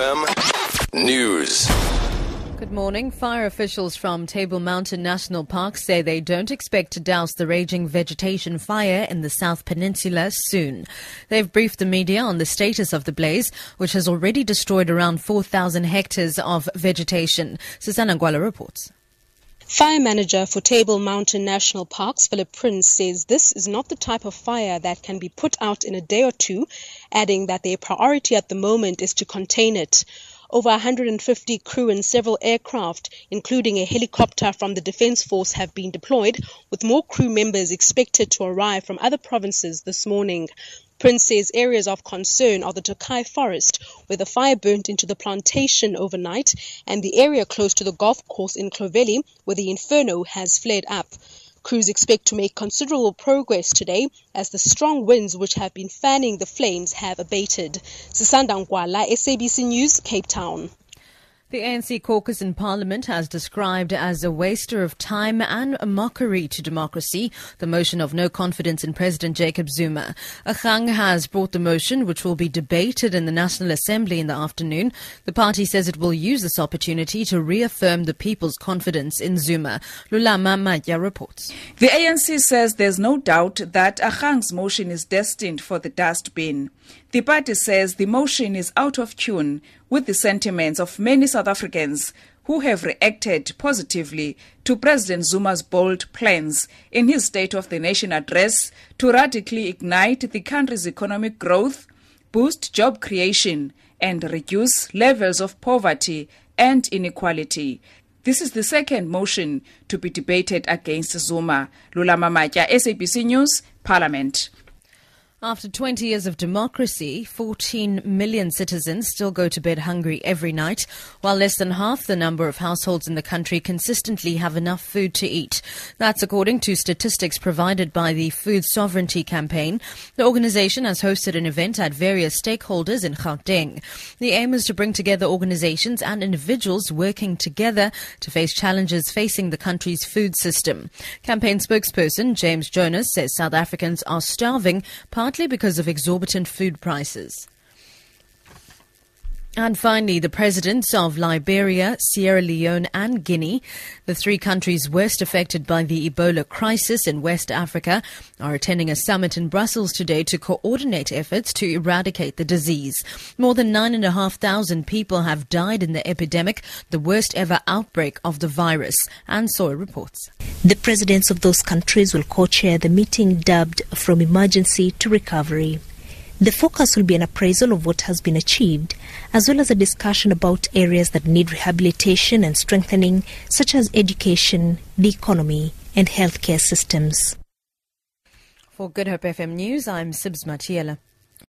FM News. Good morning. Fire officials from Table Mountain National Park say they don't expect to douse the raging vegetation fire in the South Peninsula soon. They've briefed the media on the status of the blaze, which has already destroyed around 4,000 hectares of vegetation. Susanna Gwala reports. Fire manager for Table Mountain National Parks, Philip Prince, says this is not the type of fire that can be put out in a day or two, adding that their priority at the moment is to contain it. Over 150 crew and several aircraft, including a helicopter from the Defence Force, have been deployed, with more crew members expected to arrive from other provinces this morning. Prince says areas of concern are the Tokai forest, where the fire burnt into the plantation overnight, and the area close to the golf course in Clovelly, where the inferno has flared up. Crews expect to make considerable progress today as the strong winds which have been fanning the flames have abated. Sisanda Ngwala, SABC News, Cape Town. The ANC caucus in Parliament has described as a waster of time and a mockery to democracy the motion of no confidence in President Jacob Zuma. Agang has brought the motion, which will be debated in the National Assembly in the afternoon. The party says it will use this opportunity to reaffirm the people's confidence in Zuma. Lulama Madya reports. The ANC says there's no doubt that Agang's motion is destined for the dustbin. The party says the motion is out of tune with the sentiments of many South Africans who have reacted positively to President Zuma's bold plans in his State of the Nation address to radically ignite the country's economic growth, boost job creation, and reduce levels of poverty and inequality. This is the second motion to be debated against Zuma. Lula Mamatya, SABC News, Parliament. After 20 years of democracy, 14 million citizens still go to bed hungry every night, while less than half the number of households in the country consistently have enough food to eat. That's according to statistics provided by the Food Sovereignty Campaign. The organization has hosted an event at various stakeholders in Gauteng. The aim is to bring together organizations and individuals working together to face challenges facing the country's food system. Campaign spokesperson James Jonas says South Africans are starving, partly because of exorbitant food prices. And finally, the presidents of Liberia, Sierra Leone, and Guinea, the three countries worst affected by the Ebola crisis in West Africa, are attending a summit in Brussels today to coordinate efforts to eradicate the disease. More than 9,500 people have died in the epidemic, the worst ever outbreak of the virus. And Soy reports. The presidents of those countries will co chair the meeting dubbed From Emergency to Recovery. The focus will be an appraisal of what has been achieved, as well as a discussion about areas that need rehabilitation and strengthening, such as education, the economy, and healthcare systems. For Good Hope FM News, I'm Sibs Matiela.